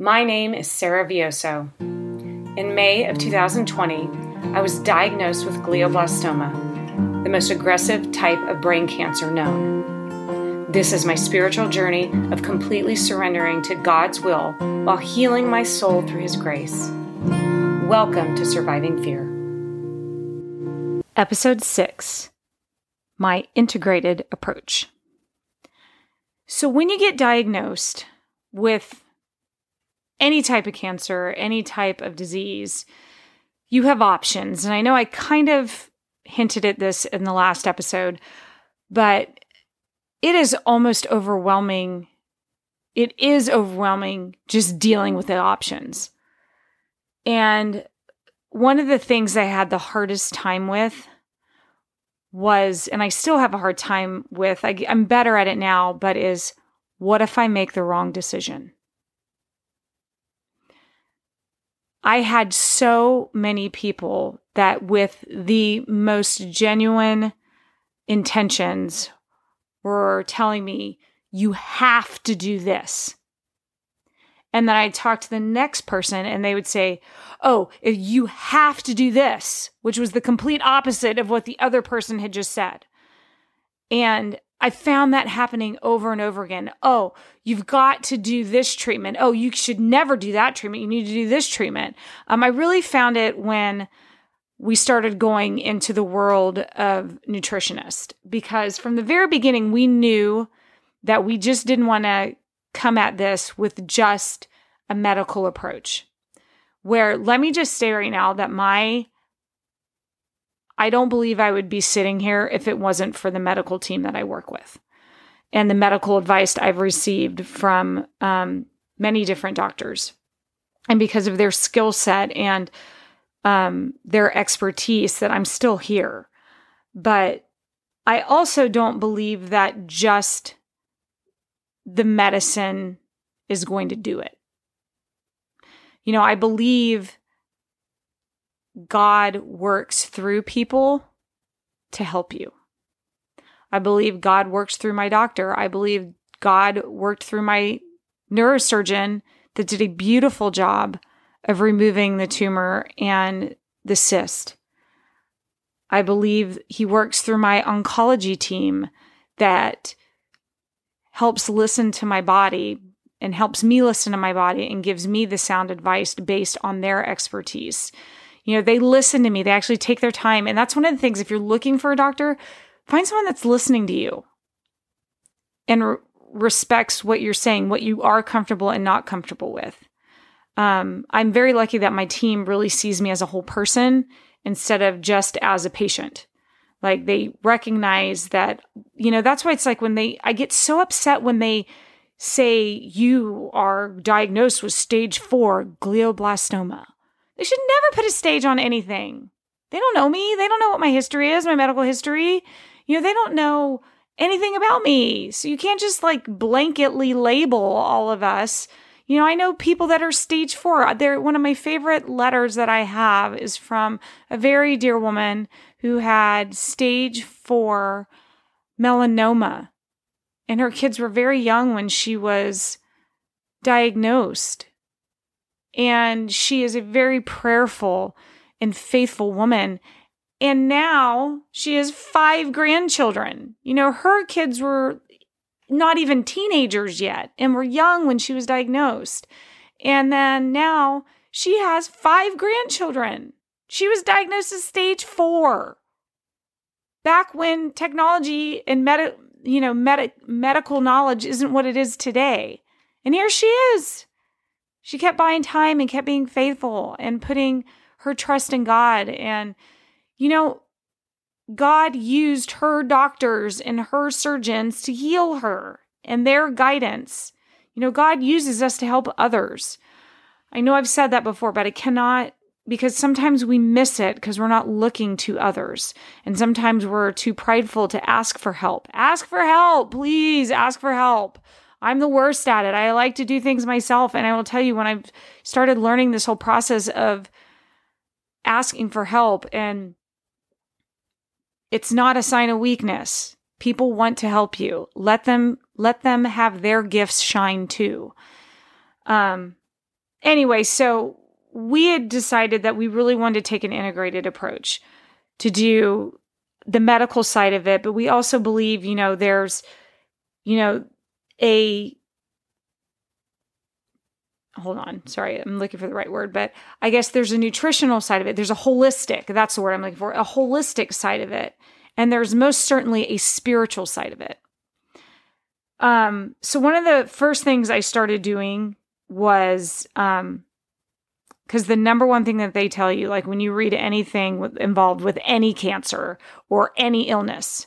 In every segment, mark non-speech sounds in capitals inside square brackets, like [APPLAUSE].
My name is Sarah Vioso. In May of 2020, I was diagnosed with glioblastoma, the most aggressive type of brain cancer known. This is my spiritual journey of completely surrendering to God's will while healing my soul through His grace. Welcome to Surviving Fear. Episode 6 My Integrated Approach. So, when you get diagnosed with any type of cancer, any type of disease, you have options. And I know I kind of hinted at this in the last episode, but it is almost overwhelming. It is overwhelming just dealing with the options. And one of the things I had the hardest time with was, and I still have a hard time with, I, am better at it now, but is what if I make the wrong decision? I had so many people that, with the most genuine intentions, were telling me, you have to do this. And then I'd talk to the next person and they would say, Oh, if you have to do this, which was the complete opposite of what the other person had just said. And I found that happening over and over again. Oh, you've got to do this treatment. Oh, you should never do that treatment. You need to do this treatment. Um, I really found it when we started going into the world of nutritionist because from the very beginning, we knew that we just didn't want to come at this with just a medical approach. Where let me just say right now that my I don't believe I would be sitting here if it wasn't for the medical team that I work with and the medical advice I've received from um, many different doctors. And because of their skill set and um, their expertise, that I'm still here. But I also don't believe that just the medicine is going to do it. You know, I believe God works through people to help you. I believe God works through my doctor. I believe God worked through my neurosurgeon that did a beautiful job of removing the tumor and the cyst. I believe he works through my oncology team that helps listen to my body and helps me listen to my body and gives me the sound advice based on their expertise. You know, they listen to me, they actually take their time. And that's one of the things, if you're looking for a doctor, find someone that's listening to you and re- respects what you're saying, what you are comfortable and not comfortable with. Um, I'm very lucky that my team really sees me as a whole person instead of just as a patient. Like they recognize that, you know, that's why it's like when they, I get so upset when they say you are diagnosed with stage four glioblastoma. They should never put a stage on anything. They don't know me. They don't know what my history is, my medical history. You know, they don't know anything about me. So you can't just like blanketly label all of us. You know, I know people that are stage four. Uh, they're one of my favorite letters that I have is from a very dear woman who had stage four melanoma. And her kids were very young when she was diagnosed. And she is a very prayerful and faithful woman. And now she has five grandchildren. You know, her kids were not even teenagers yet and were young when she was diagnosed. And then now she has five grandchildren. She was diagnosed as stage four. Back when technology and med- you know, med- medical knowledge isn't what it is today. And here she is. She kept buying time and kept being faithful and putting her trust in God. And, you know, God used her doctors and her surgeons to heal her and their guidance. You know, God uses us to help others. I know I've said that before, but I cannot because sometimes we miss it because we're not looking to others. And sometimes we're too prideful to ask for help. Ask for help, please ask for help. I'm the worst at it. I like to do things myself. And I will tell you, when I've started learning this whole process of asking for help, and it's not a sign of weakness. People want to help you. Let them let them have their gifts shine too. Um, anyway, so we had decided that we really wanted to take an integrated approach to do the medical side of it, but we also believe, you know, there's, you know, a hold on, sorry, I'm looking for the right word, but I guess there's a nutritional side of it. There's a holistic, that's the word I'm looking for, a holistic side of it. And there's most certainly a spiritual side of it. Um, so one of the first things I started doing was um because the number one thing that they tell you, like when you read anything with, involved with any cancer or any illness,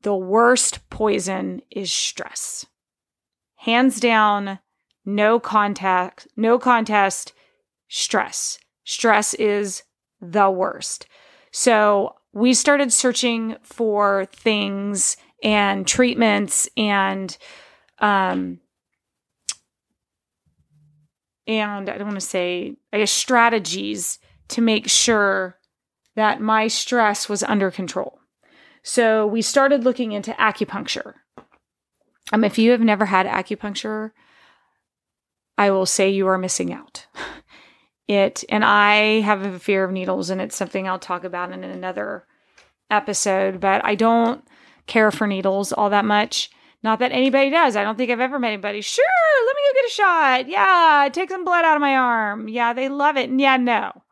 the worst poison is stress. Hands down, no contact, no contest, stress. Stress is the worst. So we started searching for things and treatments and um and I don't want to say I guess strategies to make sure that my stress was under control. So we started looking into acupuncture. Um, if you have never had acupuncture, I will say you are missing out. [LAUGHS] It and I have a fear of needles, and it's something I'll talk about in another episode. But I don't care for needles all that much. Not that anybody does. I don't think I've ever met anybody. Sure, let me go get a shot. Yeah, take some blood out of my arm. Yeah, they love it. And yeah, no.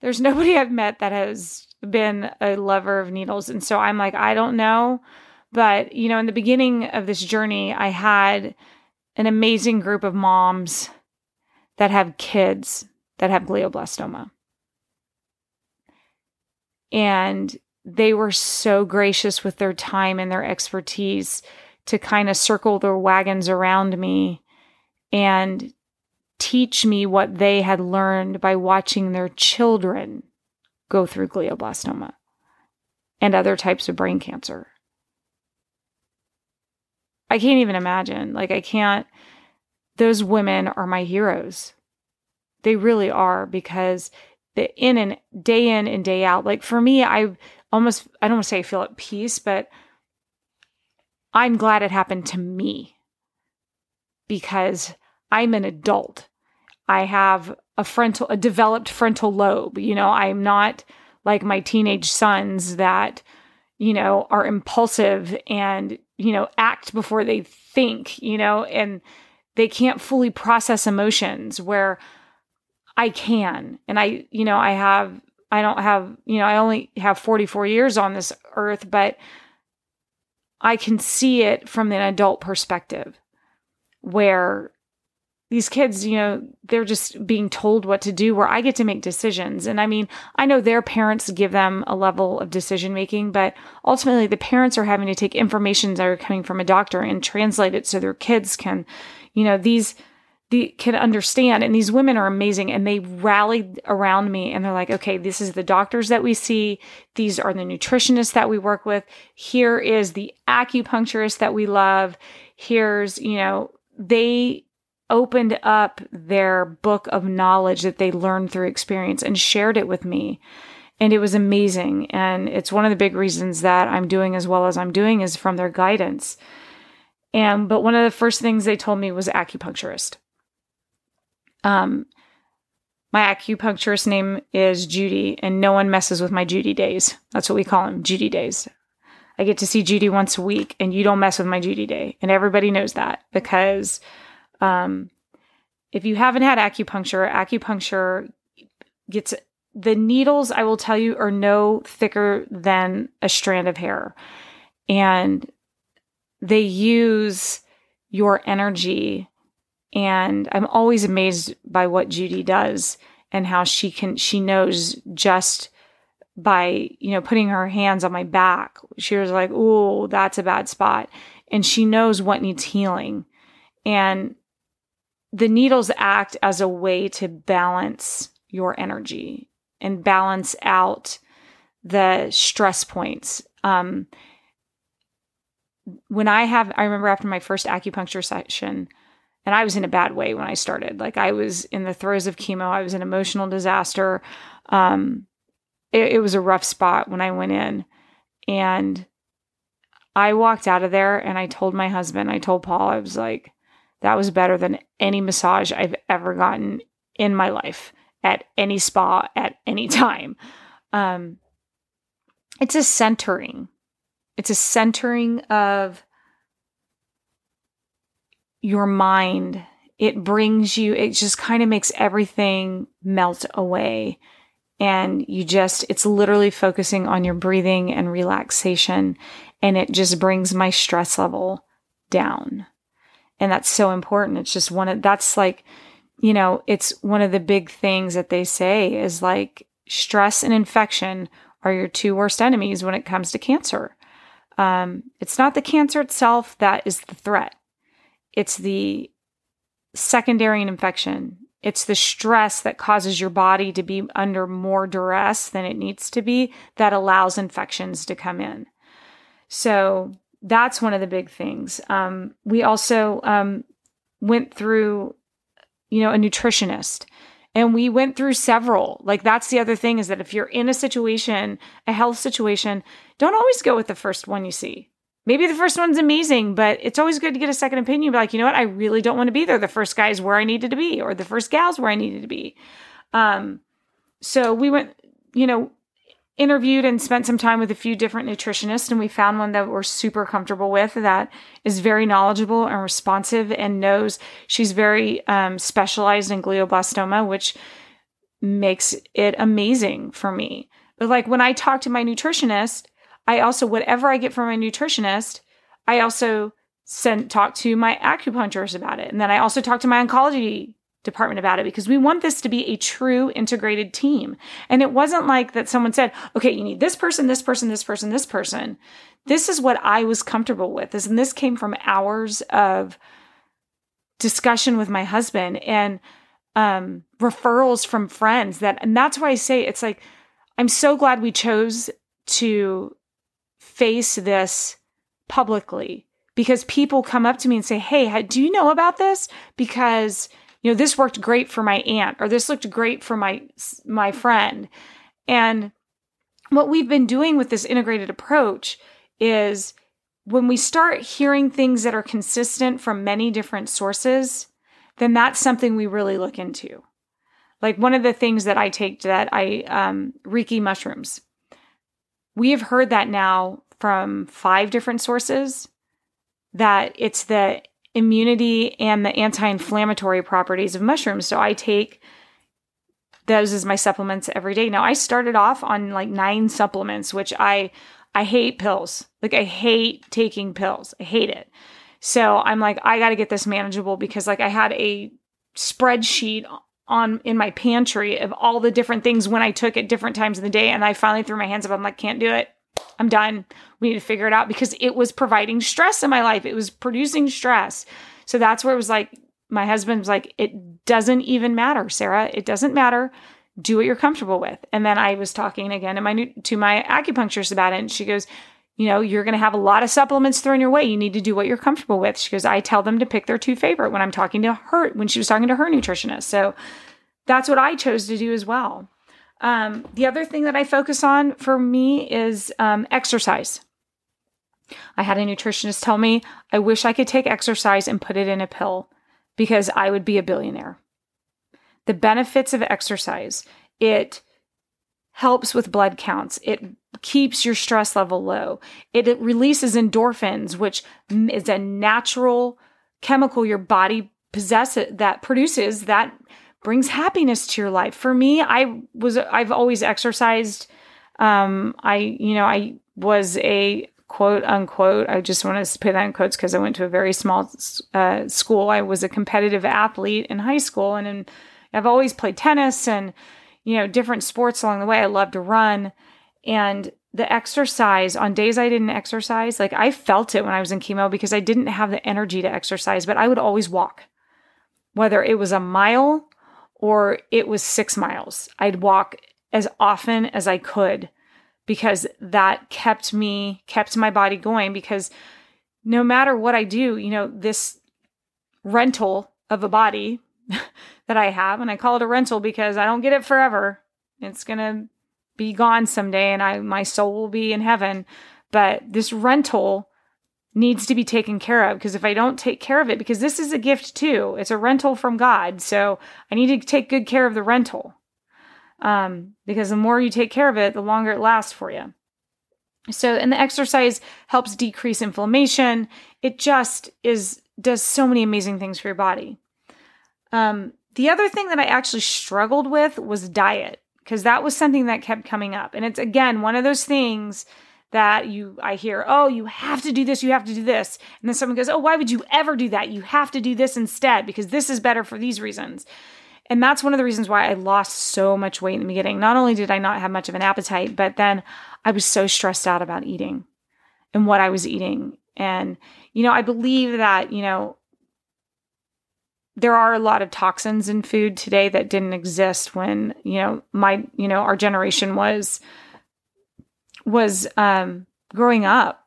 There's nobody [LAUGHS] I've met that has been a lover of needles. And so I'm like, I don't know. But, you know, in the beginning of this journey, I had an amazing group of moms that have kids that have glioblastoma. And they were so gracious with their time and their expertise to kind of circle their wagons around me and teach me what they had learned by watching their children go through glioblastoma and other types of brain cancer. I can't even imagine. Like, I can't. Those women are my heroes. They really are because the in and day in and day out. Like for me, I almost I don't want to say I feel at peace, but I'm glad it happened to me because I'm an adult. I have a frontal, a developed frontal lobe. You know, I'm not like my teenage sons that, you know, are impulsive and, you know, act before they think, you know, and they can't fully process emotions where I can. And I, you know, I have, I don't have, you know, I only have 44 years on this earth, but I can see it from an adult perspective where these kids, you know, they're just being told what to do where I get to make decisions. And I mean, I know their parents give them a level of decision making, but ultimately the parents are having to take information that are coming from a doctor and translate it so their kids can, you know, these the can understand. And these women are amazing and they rallied around me and they're like okay this is the doctors that we see. These are the nutritionists that we work with. Here is the acupuncturist that we love. Here's you know they opened up their book of knowledge that they learned through experience and shared it with me and it was amazing and it's one of the big reasons that I'm doing as well as I'm doing is from their guidance and but one of the first things they told me was acupuncturist um, my acupuncturist name is Judy, and no one messes with my Judy days. That's what we call them, Judy days. I get to see Judy once a week, and you don't mess with my Judy day. And everybody knows that because um, if you haven't had acupuncture, acupuncture gets the needles, I will tell you, are no thicker than a strand of hair. And they use your energy and I'm always amazed by what Judy does and how she can, she knows just by, you know, putting her hands on my back. She was like, Oh, that's a bad spot. And she knows what needs healing. And the needles act as a way to balance your energy and balance out the stress points. Um, when I have, I remember after my first acupuncture session, and I was in a bad way when I started. Like I was in the throes of chemo. I was an emotional disaster. Um, it, it was a rough spot when I went in, and I walked out of there and I told my husband, I told Paul, I was like, that was better than any massage I've ever gotten in my life at any spa at any [LAUGHS] time. Um, it's a centering. It's a centering of your mind. It brings you, it just kind of makes everything melt away. And you just, it's literally focusing on your breathing and relaxation. And it just brings my stress level down. And that's so important. It's just one of, that's like, you know, it's one of the big things that they say is like stress and infection are your two worst enemies when it comes to cancer. Um, it's not the cancer itself that is the threat, it's the secondary infection. It's the stress that causes your body to be under more duress than it needs to be that allows infections to come in. So that's one of the big things. Um, we also um, went through, you know, a nutritionist and we went through several. Like that's the other thing is that if you're in a situation, a health situation, don't always go with the first one you see. Maybe the first one's amazing, but it's always good to get a second opinion. Be like, you know what? I really don't want to be there. The first guy's where I needed to be, or the first gal's where I needed to be. Um, so we went, you know, interviewed and spent some time with a few different nutritionists and we found one that we're super comfortable with that is very knowledgeable and responsive and knows she's very um, specialized in glioblastoma which makes it amazing for me. But like when i talk to my nutritionist i also whatever i get from my nutritionist i also send talk to my acupuncturist about it. And then i also talk to my oncology department about it because we want this to be a true integrated team. And it wasn't like that someone said, okay, you need this person, this person, this person, this person. This is what I was comfortable with. This, and this came from hours of discussion with my husband and um, referrals from friends that, and that's why I say it's like, I'm so glad we chose to face this publicly because people come up to me and say, Hey, do you know about this? Because you know, this worked great for my aunt or this looked great for my my friend. And what we've been doing with this integrated approach is when we start hearing things that are consistent from many different sources, then that's something we really look into. Like one of the things that I take that I um, reishi mushrooms. We have heard that now from five different sources that it's the immunity and the anti-inflammatory properties of mushrooms. So I take those as my supplements every day. Now I started off on like nine supplements, which I I hate pills. Like I hate taking pills. I hate it. So I'm like I got to get this manageable because like I had a spreadsheet on in my pantry of all the different things when I took at different times of the day and I finally threw my hands up. I'm like can't do it. I'm done. We need to figure it out because it was providing stress in my life. It was producing stress. So that's where it was like, my husband was like, it doesn't even matter, Sarah. It doesn't matter. Do what you're comfortable with. And then I was talking again to my to my acupuncturist about it, and she goes, you know, you're going to have a lot of supplements thrown your way. You need to do what you're comfortable with. She goes, I tell them to pick their two favorite when I'm talking to her when she was talking to her nutritionist. So that's what I chose to do as well. Um, the other thing that I focus on for me is um, exercise. I had a nutritionist tell me, I wish I could take exercise and put it in a pill because I would be a billionaire. The benefits of exercise it helps with blood counts, it keeps your stress level low, it, it releases endorphins, which is a natural chemical your body possesses that produces that brings happiness to your life. For me, I was I've always exercised. Um, I you know I was a quote unquote. I just want to put that in quotes because I went to a very small uh, school. I was a competitive athlete in high school, and in, I've always played tennis and you know different sports along the way. I love to run, and the exercise on days I didn't exercise, like I felt it when I was in chemo because I didn't have the energy to exercise, but I would always walk. Whether it was a mile or it was six miles. I'd walk as often as I could because that kept me, kept my body going. Because no matter what I do, you know, this rental of a body [LAUGHS] that I have, and I call it a rental because I don't get it forever. It's going to be gone someday and I my soul will be in heaven. But this rental needs to be taken care of because if I don't take care of it, because this is a gift too, it's a rental from God. So I need to take good care of the rental. Um, because the more you take care of it, the longer it lasts for you. So, and the exercise helps decrease inflammation. It just is, does so many amazing things for your body. Um, the other thing that I actually struggled with was diet because that was something that kept coming up. And it's again one of those things that you I hear, "Oh, you have to do this, you have to do this." And then someone goes, "Oh, why would you ever do that? You have to do this instead because this is better for these reasons." And that's one of the reasons why I lost so much weight in the beginning. Not only did I not have much of an appetite, but then I was so stressed out about eating and what I was eating. And, you know, I believe that, you know, there are a lot of toxins in food today that didn't exist when, you know, my, you know, our generation was was um, growing up.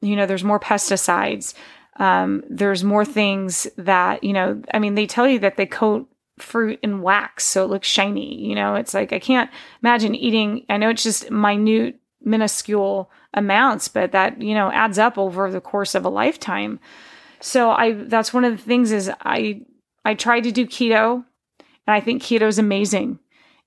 You know, there's more pesticides. Um, there's more things that, you know, I mean, they tell you that they coat fruit in wax so it looks shiny. You know, it's like I can't imagine eating, I know it's just minute, minuscule amounts, but that, you know, adds up over the course of a lifetime. So I that's one of the things is I I tried to do keto and I think keto is amazing.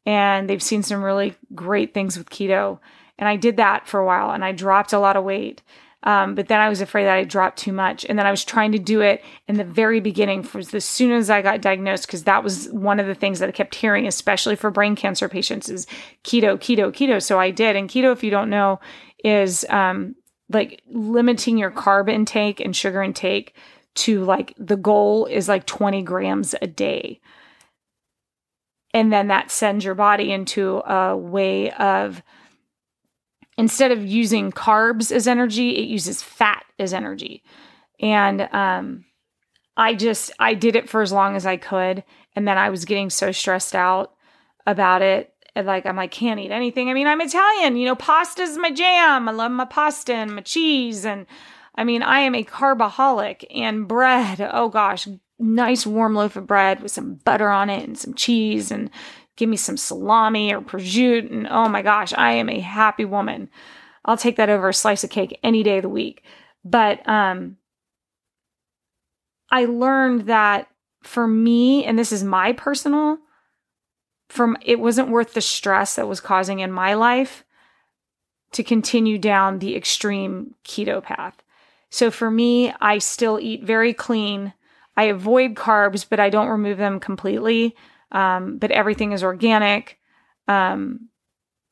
And they've seen some really great things with keto. And I did that for a while and I dropped a lot of weight. Um, but then I was afraid that I dropped too much. And then I was trying to do it in the very beginning, for as soon as I got diagnosed, because that was one of the things that I kept hearing, especially for brain cancer patients, is keto, keto, keto. So I did. And keto, if you don't know, is um, like limiting your carb intake and sugar intake to like the goal is like 20 grams a day. And then that sends your body into a way of instead of using carbs as energy, it uses fat as energy. And um, I just I did it for as long as I could, and then I was getting so stressed out about it. And like I'm like can't eat anything. I mean, I'm Italian, you know, pasta's my jam. I love my pasta and my cheese and I mean, I am a carbaholic and bread. Oh gosh, nice warm loaf of bread with some butter on it and some cheese and give me some salami or prosciutto. And oh my gosh, I am a happy woman. I'll take that over a slice of cake any day of the week. But um, I learned that for me, and this is my personal, from it wasn't worth the stress that was causing in my life to continue down the extreme keto path. So for me, I still eat very clean. I avoid carbs, but I don't remove them completely um, but everything is organic. Um,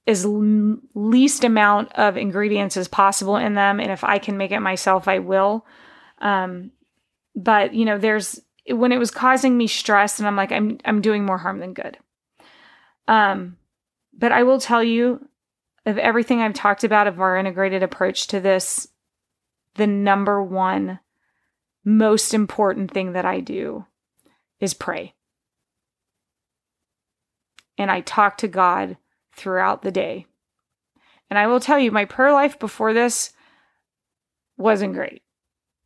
as l- least amount of ingredients as possible in them, and if I can make it myself, I will. Um, but you know, there's when it was causing me stress, and I'm like, I'm I'm doing more harm than good. Um, but I will tell you, of everything I've talked about of our integrated approach to this, the number one most important thing that I do is pray and I talk to God throughout the day. And I will tell you, my prayer life before this wasn't great.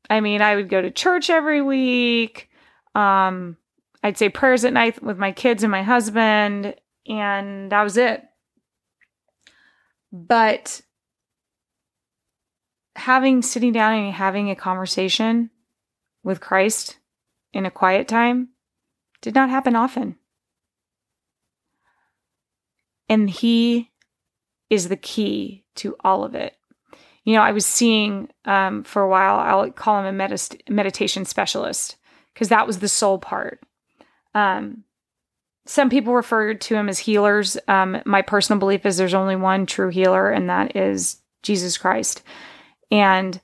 I mean, I would go to church every week. Um, I'd say prayers at night with my kids and my husband, and that was it. But having sitting down and having a conversation with Christ in a quiet time did not happen often. And He is the key to all of it. You know, I was seeing um, for a while, I'll call him a meditation specialist because that was the soul part. Um, some people refer to him as healers. Um, my personal belief is there's only one true healer, and that is Jesus Christ, and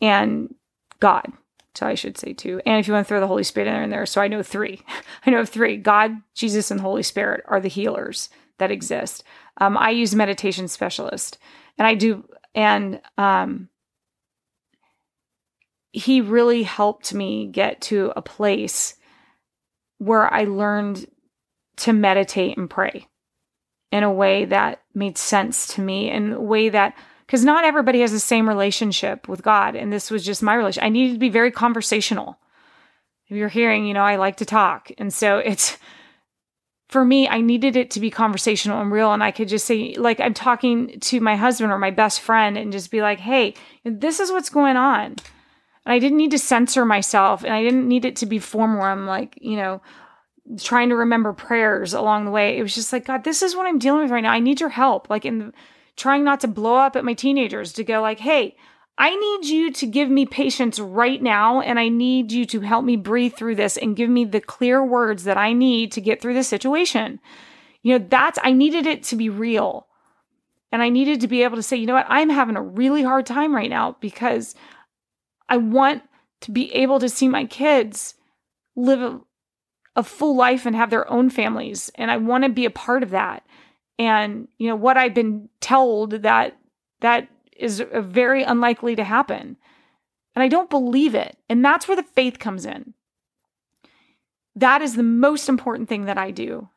and God. So I should say two. And if you want to throw the Holy Spirit in there, in there so I know three. [LAUGHS] I know three. God, Jesus, and Holy Spirit are the healers that exist. Um, I use meditation specialist, and I do, and um, he really helped me get to a place where I learned to meditate and pray in a way that made sense to me, in a way that because not everybody has the same relationship with God. And this was just my relationship. I needed to be very conversational. If you're hearing, you know, I like to talk. And so it's for me, I needed it to be conversational and real. And I could just say, like, I'm talking to my husband or my best friend and just be like, hey, this is what's going on. And I didn't need to censor myself and I didn't need it to be form where I'm like, you know, trying to remember prayers along the way. It was just like, God, this is what I'm dealing with right now. I need your help. Like, in trying not to blow up at my teenagers to go, like, hey, I need you to give me patience right now, and I need you to help me breathe through this and give me the clear words that I need to get through this situation. You know, that's, I needed it to be real. And I needed to be able to say, you know what, I'm having a really hard time right now because I want to be able to see my kids live a, a full life and have their own families. And I want to be a part of that. And, you know, what I've been told that that is uh, very unlikely to happen. And I don't believe it. And that's where the faith comes in. That is the most important thing that I do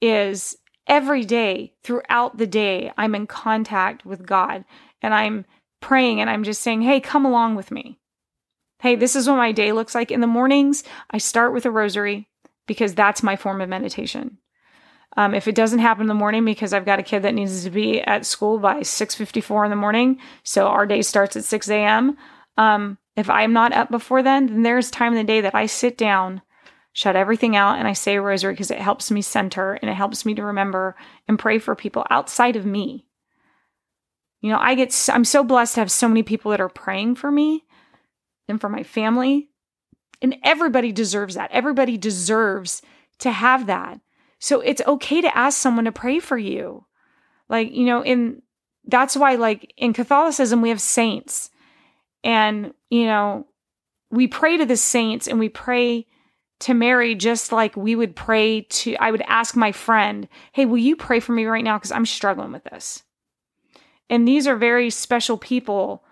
is every day throughout the day I'm in contact with God and I'm praying and I'm just saying, "Hey, come along with me." Hey, this is what my day looks like in the mornings. I start with a rosary because that's my form of meditation. Um, if it doesn't happen in the morning because I've got a kid that needs to be at school by 6.54 in the morning, so our day starts at 6 a.m., um, if I'm not up before then, then there's time in the day that I sit down, shut everything out, and I say a rosary because it helps me center and it helps me to remember and pray for people outside of me. You know, I get, I'm so blessed to have so many people that are praying for me and for my family. And everybody deserves that. Everybody deserves to have that. So it's okay to ask someone to pray for you. Like, you know, in that's why like in Catholicism we have saints. And, you know, we pray to the saints and we pray to Mary just like we would pray to I would ask my friend, "Hey, will you pray for me right now because I'm struggling with this?" And these are very special people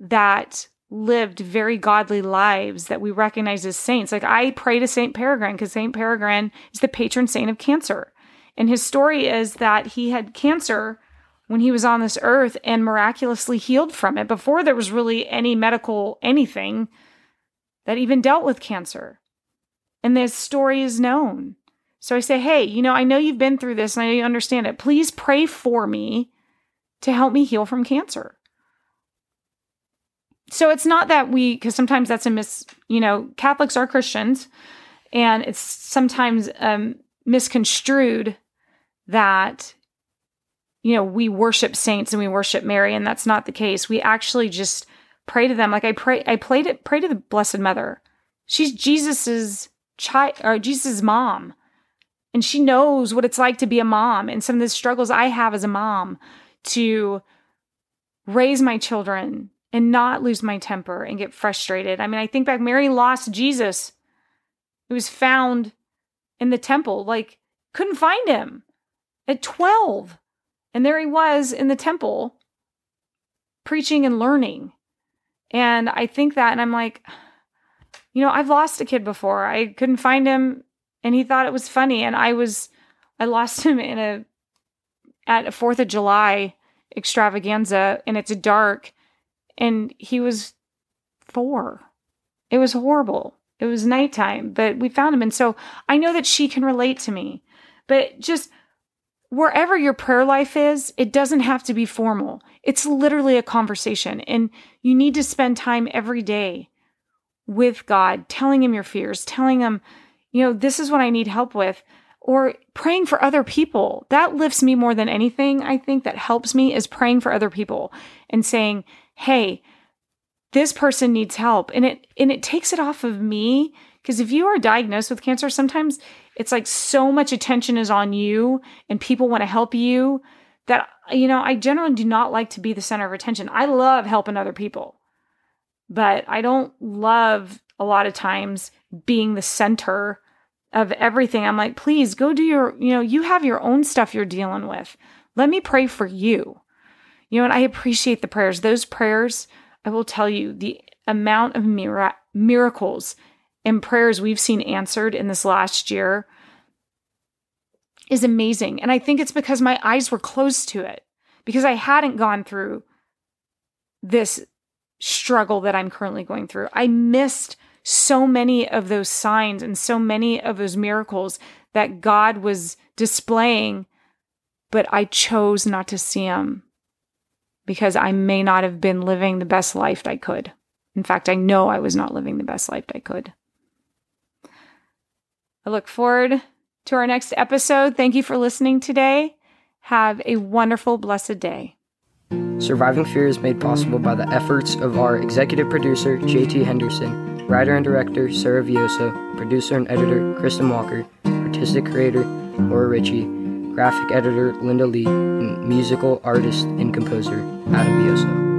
that lived very godly lives that we recognize as saints. Like I pray to Saint Peregrine because Saint Peregrine is the patron saint of cancer. And his story is that he had cancer when he was on this earth and miraculously healed from it before there was really any medical anything that even dealt with cancer. And this story is known. So I say, hey, you know, I know you've been through this and I know you understand it. Please pray for me to help me heal from cancer so it's not that we because sometimes that's a mis you know catholics are christians and it's sometimes um, misconstrued that you know we worship saints and we worship mary and that's not the case. We actually just pray to them. Like i pray i played it pray to the blessed mother. She's jesus's child or jesus's mom and she knows what it's like to be a mom and some of the struggles i have as a mom to raise my children and not lose my temper and get frustrated. I mean, I think back, Mary lost Jesus. He was found in the temple, like, couldn't find him at 12. And there he was in the temple preaching and learning. And I think that, and I'm like, you know, I've lost a kid before. I couldn't find him and he thought it was funny. And I was, I lost him in a, at a 4th of July extravaganza and it's dark and he was four. It was horrible. It was nighttime, but we found him. And so I know that she can relate to me. But just wherever your prayer life is, it doesn't have to be formal. It's literally a conversation. And you need to spend time every day with God, telling him your fears, telling him, you know, this is what I need help with, or praying for other people. That lifts me more than anything. I think that helps me is praying for other people and saying, hey, this person needs help. And it and it takes it off of me because if you are diagnosed with cancer, sometimes it's like so much attention is on you and people want to help you that you know, I generally do not like to be the center of attention. I love helping other people. But I don't love a lot of times being the center of everything. I'm like, please go do your, you know, you have your own stuff you're dealing with. Let me pray for you. You know, and I appreciate the prayers. Those prayers, I will tell you, the amount of mir- miracles and prayers we've seen answered in this last year is amazing. And I think it's because my eyes were closed to it, because I hadn't gone through this struggle that I'm currently going through. I missed so many of those signs and so many of those miracles that God was displaying, but I chose not to see them because I may not have been living the best life I could. In fact, I know I was not living the best life I could. I look forward to our next episode. Thank you for listening today. Have a wonderful, blessed day. Surviving Fear is made possible by the efforts of our executive producer, JT Henderson, writer and director, Sarah Vioso, producer and editor, Kristen Walker, artistic creator, Laura Ritchie, graphic editor, Linda Lee, and musical artist and composer, Adam Vioso.